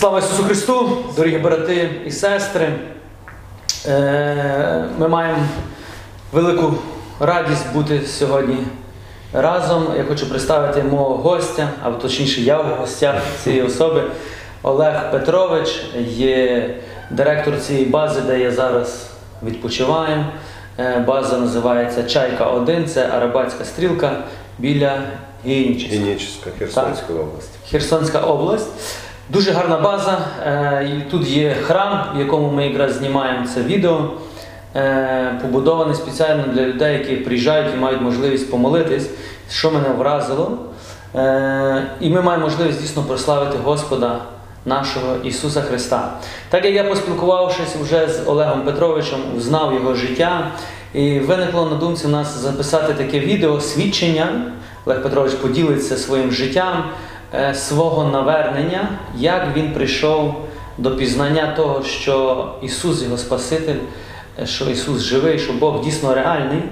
Слава Ісусу Христу, дорогі брати і сестри. Е, Ми маємо велику радість бути сьогодні разом. Я хочу представити мого гостя, або точніше, я в гостях цієї особи. Олег Петрович є директор цієї бази, де я зараз відпочиваю. Е, База називається Чайка 1, це Арабатська стрілка біля. Генічеська, Херсонська область. Херсонська область. Дуже гарна база. Е, Тут є храм, в якому ми якраз знімаємо це відео. Е, Побудований спеціально для людей, які приїжджають і мають можливість помолитись, що мене вразило. Е, І ми маємо можливість дійсно прославити Господа нашого Ісуса Христа. Так як я поспілкувавшись вже з Олегом Петровичем, знав його життя, і виникло на думці у нас записати таке відео свідчення. Олег Петрович поділиться своїм життям, свого навернення, як він прийшов до пізнання того, що Ісус його Спаситель, е, що Ісус живий, що Бог дійсно реальний,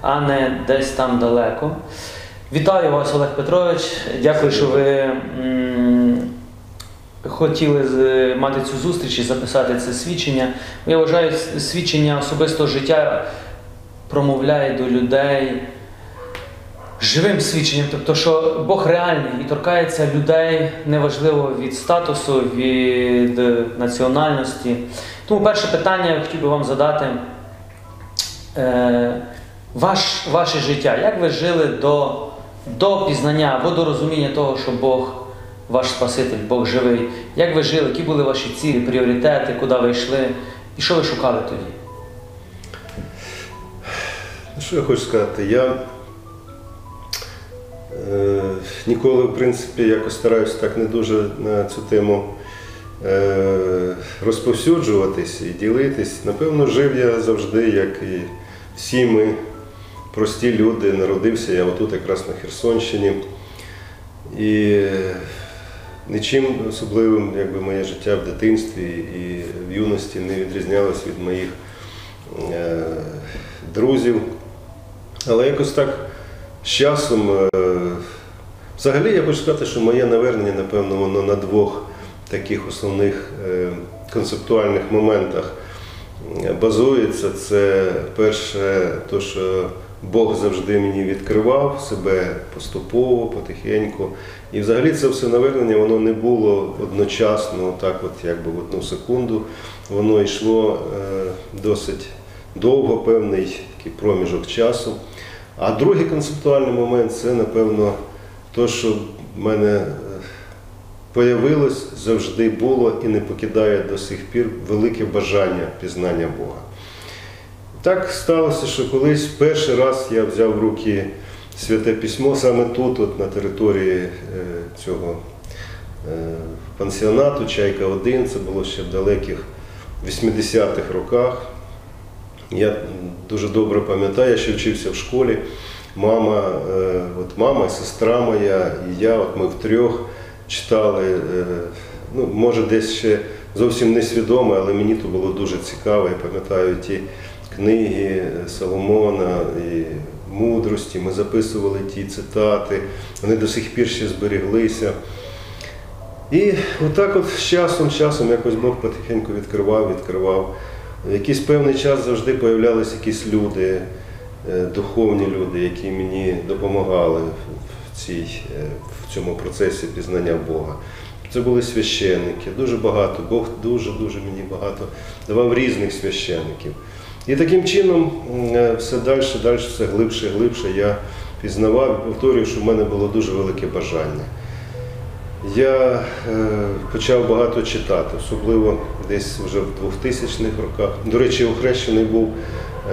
а не десь там далеко. Вітаю вас, Олег Петрович. Дякую, що ви хотіли мати цю зустріч і записати це свідчення. Я вважаю, свідчення особистого життя промовляє до людей живим свідченням, тобто, що Бог реальний і торкається людей неважливо від статусу, від національності. Тому перше питання я хотів би вам задати. Е, ваш, ваше життя, як ви жили до, до пізнання або до розуміння того, що Бог ваш Спаситель, Бог живий? Як ви жили, які були ваші цілі, пріоритети, куди ви йшли? І що ви шукали тоді? Ну, Що я хочу сказати? Я ніколи, в принципі, якось стараюся так не дуже на цю тему е, розповсюджуватись і ділитись. Напевно, жив я завжди, як і всі ми, прості люди. Народився я отут якраз на Херсонщині. І нічим особливим, якби моє життя в дитинстві і в юності не відрізнялось від моїх е, друзів. Але якось так з часом, е, взагалі я хочу сказати, що моє навернення, напевно, воно на двох таких основних е, концептуальних моментах е, базується. Це перше, то, що Бог завжди мені відкривав себе поступово, потихеньку. І взагалі це все навернення, воно не було одночасно, так от якби в одну секунду. Воно йшло досить довго, певний такий проміжок часу. А другий концептуальний момент це, напевно, то, що в мене е, появилось, завжди було і не покидає до сих пір велике бажання пізнання Бога. Так сталося, що колись перший раз я взяв в руки святе письмо саме тут, от на території е, цього е, пансіонату Чайка 1, це було ще в далеких 80-х роках. Я дуже добре пам'ятаю, ще вчився в школі. Мама, е, от мама, сестра моя і я, от ми втрьох читали, е, ну, може, десь ще зовсім несвідомо, але мені то було дуже цікаво. Я пам'ятаю ті книги Соломона і мудрості. Ми записували ті цитати, вони до сих пір ще зберіглися. І отак от з часом, часом якось Бог потихеньку відкривав, відкривав. В якийсь певний час завжди появлялися якісь люди, е, духовні люди, які мені допомагали в, цій, е, в цьому процесі пізнання Бога. Це були священники, дуже багато, Бог дуже-дуже мені багато давав різних священників. І таким чином е, все далі, далі, все глибше, глибше я пізнавав і повторюю, що в мене було дуже велике бажання. Я е, почав багато читати, особливо десь вже в 2000-х роках. До речі, охрещений був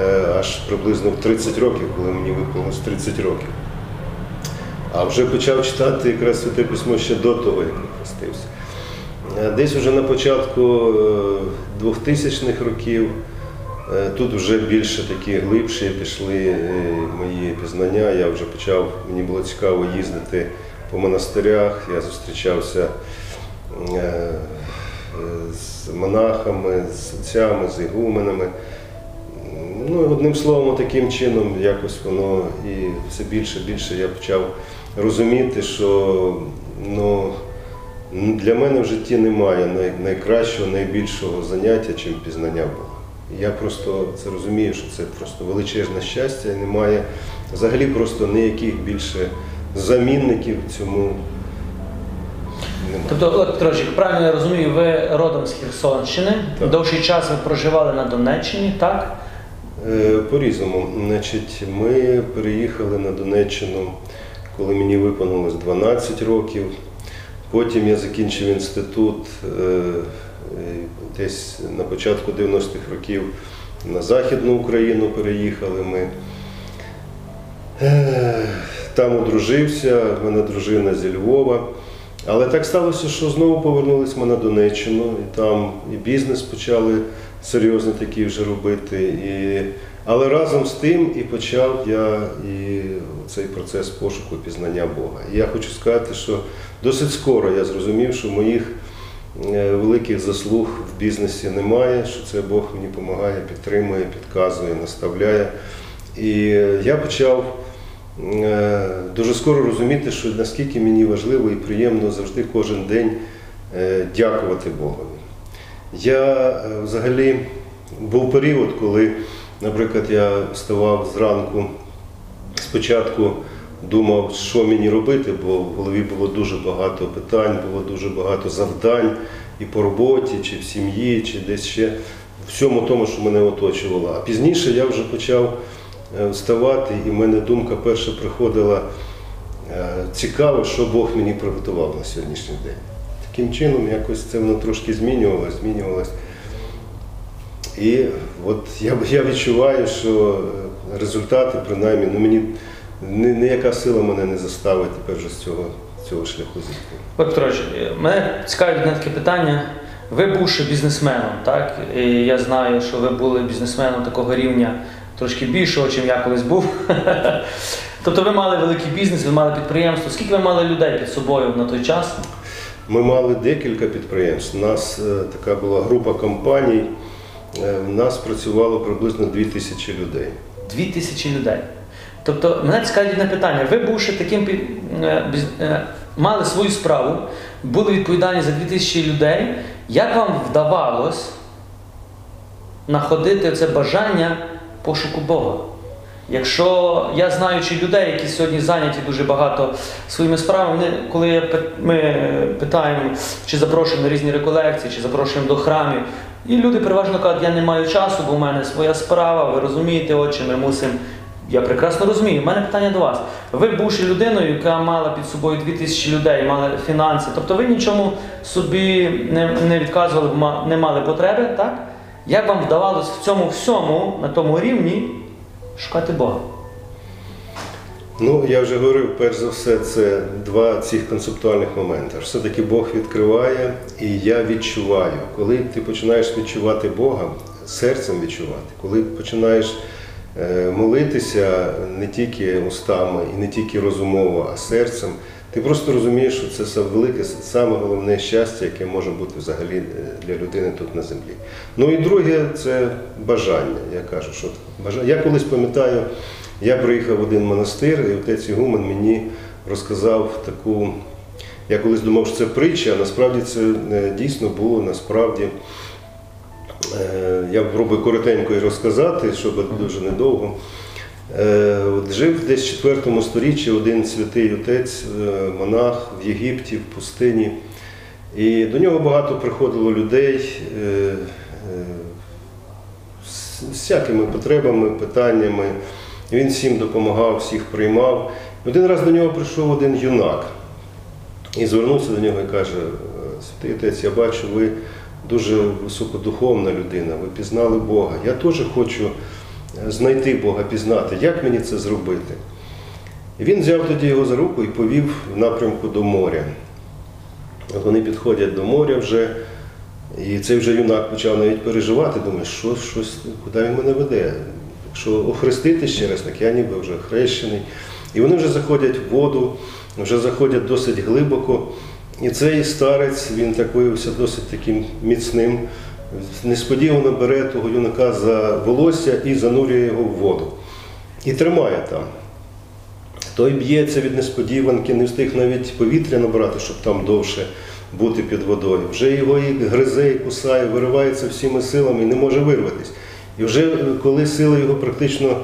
е, аж приблизно в 30 років, коли мені виповнилось 30 років. А вже почав читати якраз святе письмо ще до того, як хрестився. Е, Десь вже на початку е, 2000-х років тут вже більше такі глибші пішли мої пізнання. Я вже почав, мені було цікаво їздити по монастирях, я зустрічався е, з монахами, з отцями, з ігуменами. Ну, одним словом, таким чином якось воно і все більше і більше я почав розуміти, що ну, Для мене в житті немає найкращого, найбільшого заняття, чим пізнання Бога. Я просто це розумію, що це просто величезне щастя, і немає взагалі просто ніяких більше замінників цьому немає. Тобто, Олег Петрович, правильно я розумію, ви родом з Херсонщини, Так. довший час ви проживали на Донеччині, так? Е, По-різному. Значить, ми переїхали на Донеччину, коли мені виповнилось 12 років. Потім я закінчив інститут е, е, десь на початку 90-х років на Західну Україну переїхали ми. Там одружився, в мене дружина зі Львова. Але так сталося, що знову повернулись ми на Донеччину, і там і бізнес почали серйозно такий вже робити. І... Але разом з тим і почав я і цей процес пошуку пізнання Бога. І я хочу сказати, що досить скоро я зрозумів, що моїх е, великих заслуг в бізнесі немає, що це Бог мені допомагає, підтримує, підказує, наставляє. І я почав е, дуже скоро розуміти, що наскільки мені важливо і приємно завжди кожен день е, дякувати Богові. Я е, взагалі був період, коли, наприклад, я вставав зранку, спочатку думав, що мені робити, бо в голові було дуже багато питань, було дуже багато завдань і по роботі, чи в сім'ї, чи десь ще всьому тому, що мене оточувало. А пізніше я вже почав вставати, і в мене думка перша приходила е, цікаво, що Бог мені приготував на сьогоднішній день. Таким чином, якось це воно трошки змінювалось, змінювалось. І от я, я відчуваю, що е, результати, принаймні, ну мені ніяка сила мене не заставить тепер вже з цього, цього шляху зійти. Петрович, е, мене цікавить одне таке питання. Ви бувши бізнесменом, так? І я знаю, що ви були бізнесменом такого рівня трошки більшого, чим я колись був. Тобто ви мали великий бізнес, ви мали підприємство. Скільки ви мали людей під собою на той час? Ми мали декілька підприємств. У нас е, така була група компаній. Е, У нас працювало приблизно 2000 людей. Дві тисячі людей. Тобто, мене цікавить одне питання. Ви, бувши таким під- е, біз- е, мали свою справу, були відповідальні за дві тисячі людей. Як вам вдавалось знаходити це бажання пошуку Бога? Якщо я знаючи людей, які сьогодні зайняті дуже багато своїми справами, вони, коли ми питаємо, чи запрошуємо різні реколекції, чи запрошуємо до храмів, і люди переважно кажуть, я не маю часу, бо в мене своя справа, ви розумієте, отче, ми мусимо. Я прекрасно розумію. У мене питання до вас. Ви, бувши людиною, яка мала під собою 2000 людей, мали фінанси, тобто ви нічому собі не, не відказували, не мали потреби, так? Як вам вдавалось в цьому всьому, на тому рівні, шукати Бога? Ну, я вже говорив, перш за все, це два цих концептуальних моменти. Все-таки Бог відкриває, і я відчуваю. Коли ти починаєш відчувати Бога, серцем відчувати, коли починаєш е, молитися не тільки устами і не тільки розумово, а серцем, ти просто розумієш, що це велике, саме головне щастя, яке може бути взагалі е, для людини тут на землі. Ну і друге це бажання. Я кажу, що бажання. Я колись пам'ятаю. Я приїхав в один монастир, і отець Ігумен мені розказав таку. Я колись думав, що це притча, а насправді це е, дійсно було насправді. Е, Я пробую коротенько і розказати, щоб дуже недовго. Е, от Жив десь в 4 сторіччі один святий отець, е, монах в Єгипті, в пустині. І до нього багато приходило людей е, з всякими потребами, питаннями. Він всім допомагав, всіх приймав. Один раз до нього прийшов один юнак і звернувся до нього і каже: Святий отець, я бачу, ви дуже високодуховна людина, ви пізнали Бога. Я теж хочу знайти Бога, пізнати. Як мені це зробити? І він взяв тоді його за руку і повів в напрямку до моря. От вони підходять до моря вже, і цей вже юнак почав навіть переживати, думає, що, щось, куди він мене веде. Якщо охрестити ще раз, так я ніби вже хрещений. І вони вже заходять в воду, вже заходять досить глибоко. І цей старець, він так виявився досить таким міцним, несподівано бере того юнака за волосся і занурює його в воду. І тримає там. Той б'ється від несподіванки, не встиг навіть повітря набрати, щоб там довше бути під водою. Вже його і гризе, і кусає, виривається всіми силами і не може вирватися. І вже е, коли сили його практично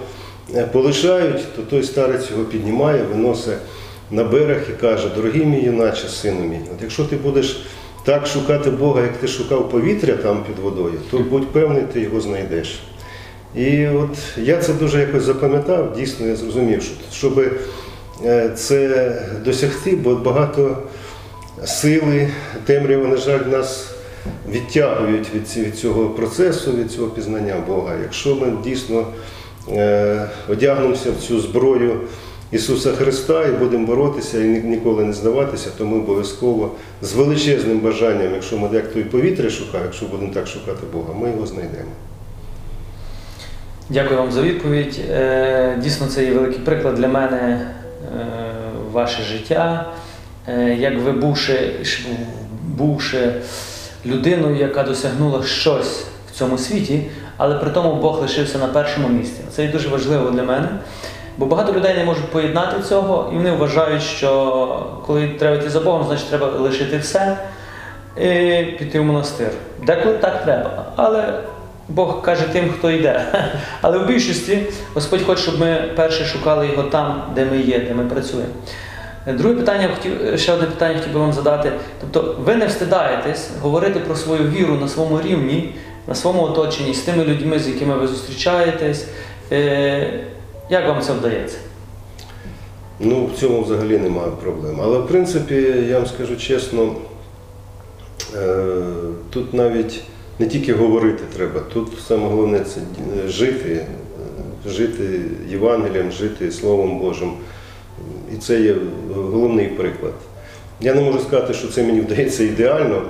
е, полишають, то той старець його піднімає, виносить на берег і каже: Дорогий мій юначе, сину мій, от якщо ти будеш так шукати Бога, як ти шукав повітря там під водою, то будь певний, ти його знайдеш. І от я це дуже якось запам'ятав, дійсно я зрозумів, що щоб е, це досягти, бо багато сили, темряви, на жаль, нас відтягують від, цього процесу, від цього пізнання Бога. Якщо ми дійсно е, одягнемося в цю зброю Ісуса Христа і будемо боротися і ніколи не здаватися, то ми обов'язково з величезним бажанням, якщо ми як то і повітря шукаємо, якщо будемо так шукати Бога, ми його знайдемо. Дякую вам за відповідь. Е, Дійсно, це є великий приклад для мене е, ваше життя. Е, Як ви бувши, бувши людиною, яка досягнула щось в цьому світі, але при тому Бог лишився на першому місці. Це є дуже важливо для мене. Бо багато людей не можуть поєднати цього, і вони вважають, що коли треба йти за Богом, значить треба лишити все і піти в монастир. Деколи так треба. Але Бог каже тим, хто йде. Але в більшості Господь хоче, щоб ми перше шукали його там, де ми є, де ми працюємо. Друге питання ще одне питання хотів би вам задати. Тобто, ви не встидаєтесь говорити про свою віру на своєму рівні, на своєму оточенні, з тими людьми, з якими ви зустрічаєтесь. Е, Як вам це вдається? Ну, в цьому взагалі немає проблем. Але в принципі, я вам скажу чесно, е, тут навіть не тільки говорити треба, тут саме головне це жити, е, жити Євангелієм, жити Словом Божим. І це є головний приклад. Я не можу сказати, що це мені вдається ідеально,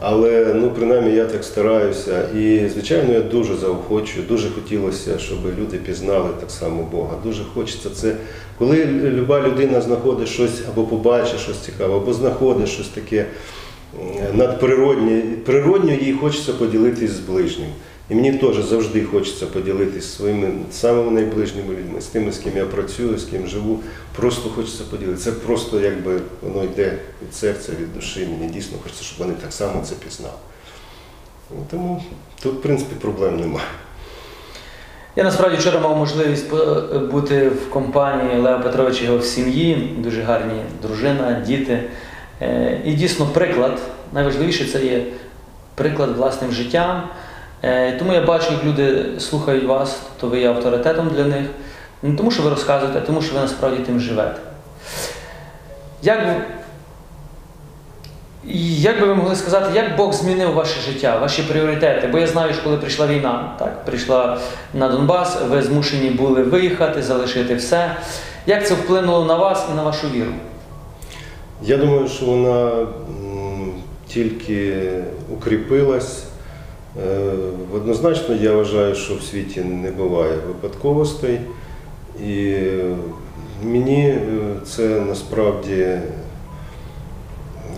але ну, принаймні я так стараюся. І, звичайно, я дуже заохочую, дуже хотілося, щоб люди пізнали так само Бога. Дуже хочеться це, коли люба людина знаходить щось або побачить щось цікаве, або знаходить щось таке надприроднє, природньо їй хочеться поділитись з ближнім. І мені теж завжди хочеться поділитись зі своїми самими найближніми людьми, з тими, з ким я працюю, з ким живу. Просто хочеться поділитися. Це просто якби воно йде від серця, від душі. Мені дійсно хочеться, щоб вони так само це пізнали. Тому тут, в принципі, проблем немає. Я насправді вчора мав можливість бути в компанії Лео Петровича його в сім'ї, дуже гарні дружина, діти. Е, І дійсно приклад, найважливіше це є приклад власним життям. Е, Тому я бачу, як люди слухають вас, то ви є авторитетом для них. Не тому, що ви розказуєте, а тому, що ви насправді тим живете. Як, як би ви могли сказати, як Бог змінив ваше життя, ваші пріоритети? Бо я знаю, що коли прийшла війна, так, прийшла на Донбас, ви змушені були виїхати, залишити все. Як це вплинуло на вас і на вашу віру? Я думаю, що вона тільки укріпилась. Е, Однозначно, я вважаю, що в світі не буває випадковостей. І мені е, це насправді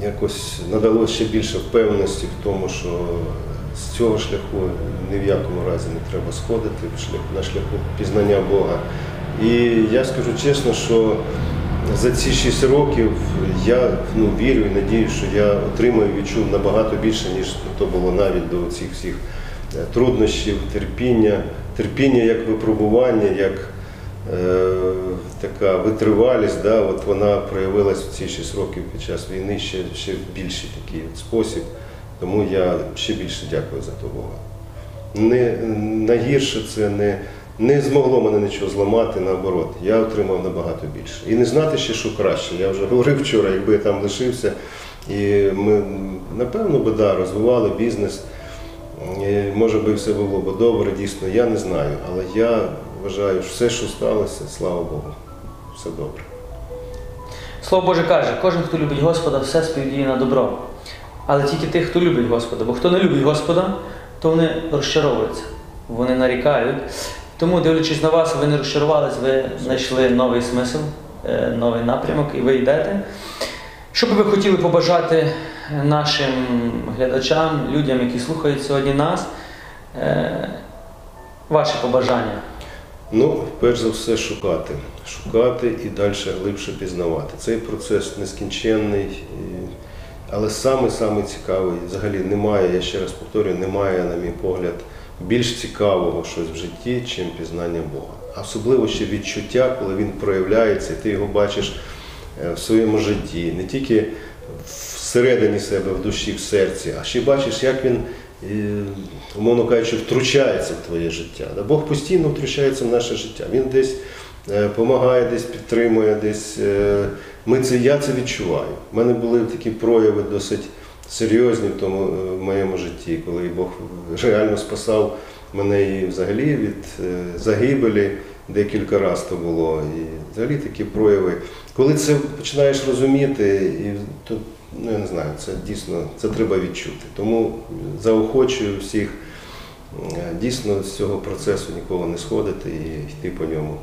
якось надало ще більше впевненості в тому, що з цього шляху ні в якому разі не треба сходити на шляху пізнання Бога. І я скажу чесно, що за ці 6 років я ну, вірю і надію, що я отримаю і відчув набагато більше, ніж то було навіть до цих всіх е, труднощів, терпіння, терпіння як випробування, як е, така витривалість, да, от вона проявилась в ці 6 років під час війни ще, ще в більший такий спосіб. Тому я ще більше дякую за то Бога. Не, найгірше це не, не змогло мене нічого зламати, наоборот. Я отримав набагато більше. І не знати ще, що краще. Я вже говорив вчора, якби я там лишився, і ми, напевно, би да, розвивали бізнес. І, може би все було б добре, дійсно, я не знаю. Але я вважаю, що все, що сталося, слава Богу, все добре. Слово Боже каже, кожен, хто любить Господа, все співдіє на добро. Але тільки тих, хто любить Господа. Бо хто не любить Господа, то вони розчаровуються, вони нарікають. Тому, дивлячись на вас, ви не розчарувались, ви знайшли новий смисл, е, новий напрямок і ви йдете. Що би ви хотіли побажати нашим глядачам, людям, які слухають сьогодні нас, е, ваші побажання? Ну, перш за все, шукати. шукати і далі глибше пізнавати. Цей процес нескінченний, але саме цікавий. Взагалі немає, я ще раз повторюю, немає, на мій погляд, більш цікавого щось в житті, чим пізнання Бога. Особливо ще відчуття, коли він проявляється, і ти його бачиш е, в своєму житті, не тільки всередині себе, в душі, в серці, а ще бачиш, як він, е, умовно кажучи, втручається в твоє життя. Бог постійно втручається в наше життя. Він десь допомагає, десь підтримує, десь е, ми це, я це відчуваю. У мене були такі прояви досить серйозні в тому е, в моєму житті, коли Бог реально спасав мене і взагалі від е, загибелі. Декілька разів то було. І взагалі такі прояви. Коли це починаєш розуміти, і то, ну я не знаю, це дійсно це треба відчути. Тому заохочую всіх е, дійсно з цього процесу ніколи не сходити і йти по ньому.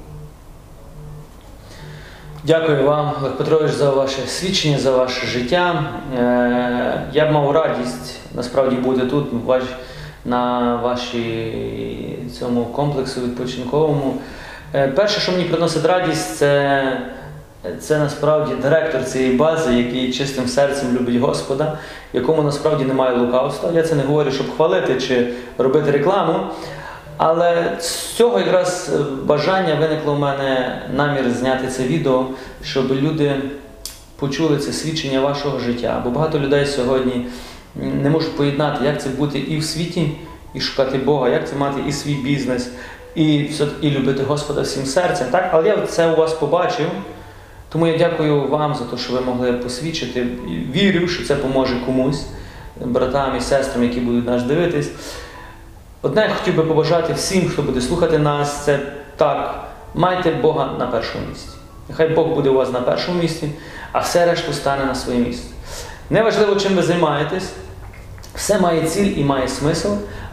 Дякую вам, Олег Петрович, за ваше свідчення, за ваше життя. Е, Я б мав радість насправді бути тут, на вашій цьому комплексу відпочинковому. Е, Перше, що мені приносить радість, це, це насправді директор цієї бази, який чистим серцем любить Господа, якому насправді немає лукавства. Я це не говорю, щоб хвалити чи робити рекламу. Але з цього якраз е, бажання виникло в мене намір зняти це відео, щоб люди почули це свідчення вашого життя. Бо багато людей сьогодні не можуть поєднати, як це бути і в світі, і шукати Бога, як це мати і свій бізнес, і, все- і любити Господа всім серцем. Так? Але я це у вас побачив. Тому я дякую вам за те, що ви могли посвідчити. Вірю, що це поможе комусь, братам і сестрам, які будуть нас дивитись. Одне я хотів би побажати всім, хто буде слухати нас, це так, майте Бога на першому місці. Нехай Бог буде у вас на першому місці, а все решту стане на своє місце. Неважливо, чим ви займаєтесь, все має ціль і має смисл,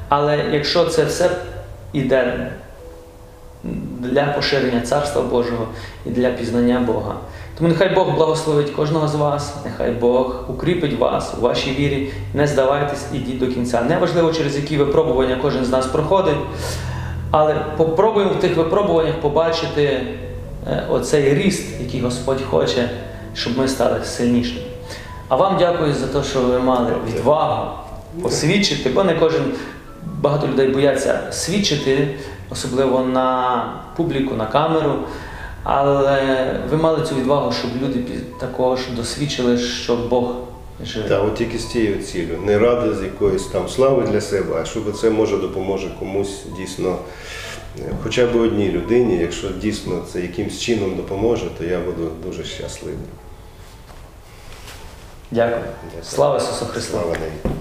але якщо це все іде для поширення Царства Божого і для пізнання Бога. Тому нехай Бог благословить кожного з вас, нехай Бог укріпить вас у вашій вірі. Не здавайтесь, ідіть до кінця. Неважливо, через які випробування кожен з нас проходить, але попробуємо в тих випробуваннях побачити е, оцей ріст, який Господь хоче, щоб ми стали сильнішими. А вам дякую за те, що ви мали відвагу посвідчити, бо не кожен багато людей бояться свідчити, особливо на публіку, на камеру. Але ви мали цю відвагу, щоб люди також досвідчили, що Бог живе. Так, от тільки з тією цілею. Не ради з якоїсь там слави для себе, а щоб це може допоможе комусь дійсно, е, хоча б одній людині, якщо дійсно це якимсь чином допоможе, то я буду дуже щасливий. Дякую. Дякую. Слава Ісусу Христу! Слава навіки.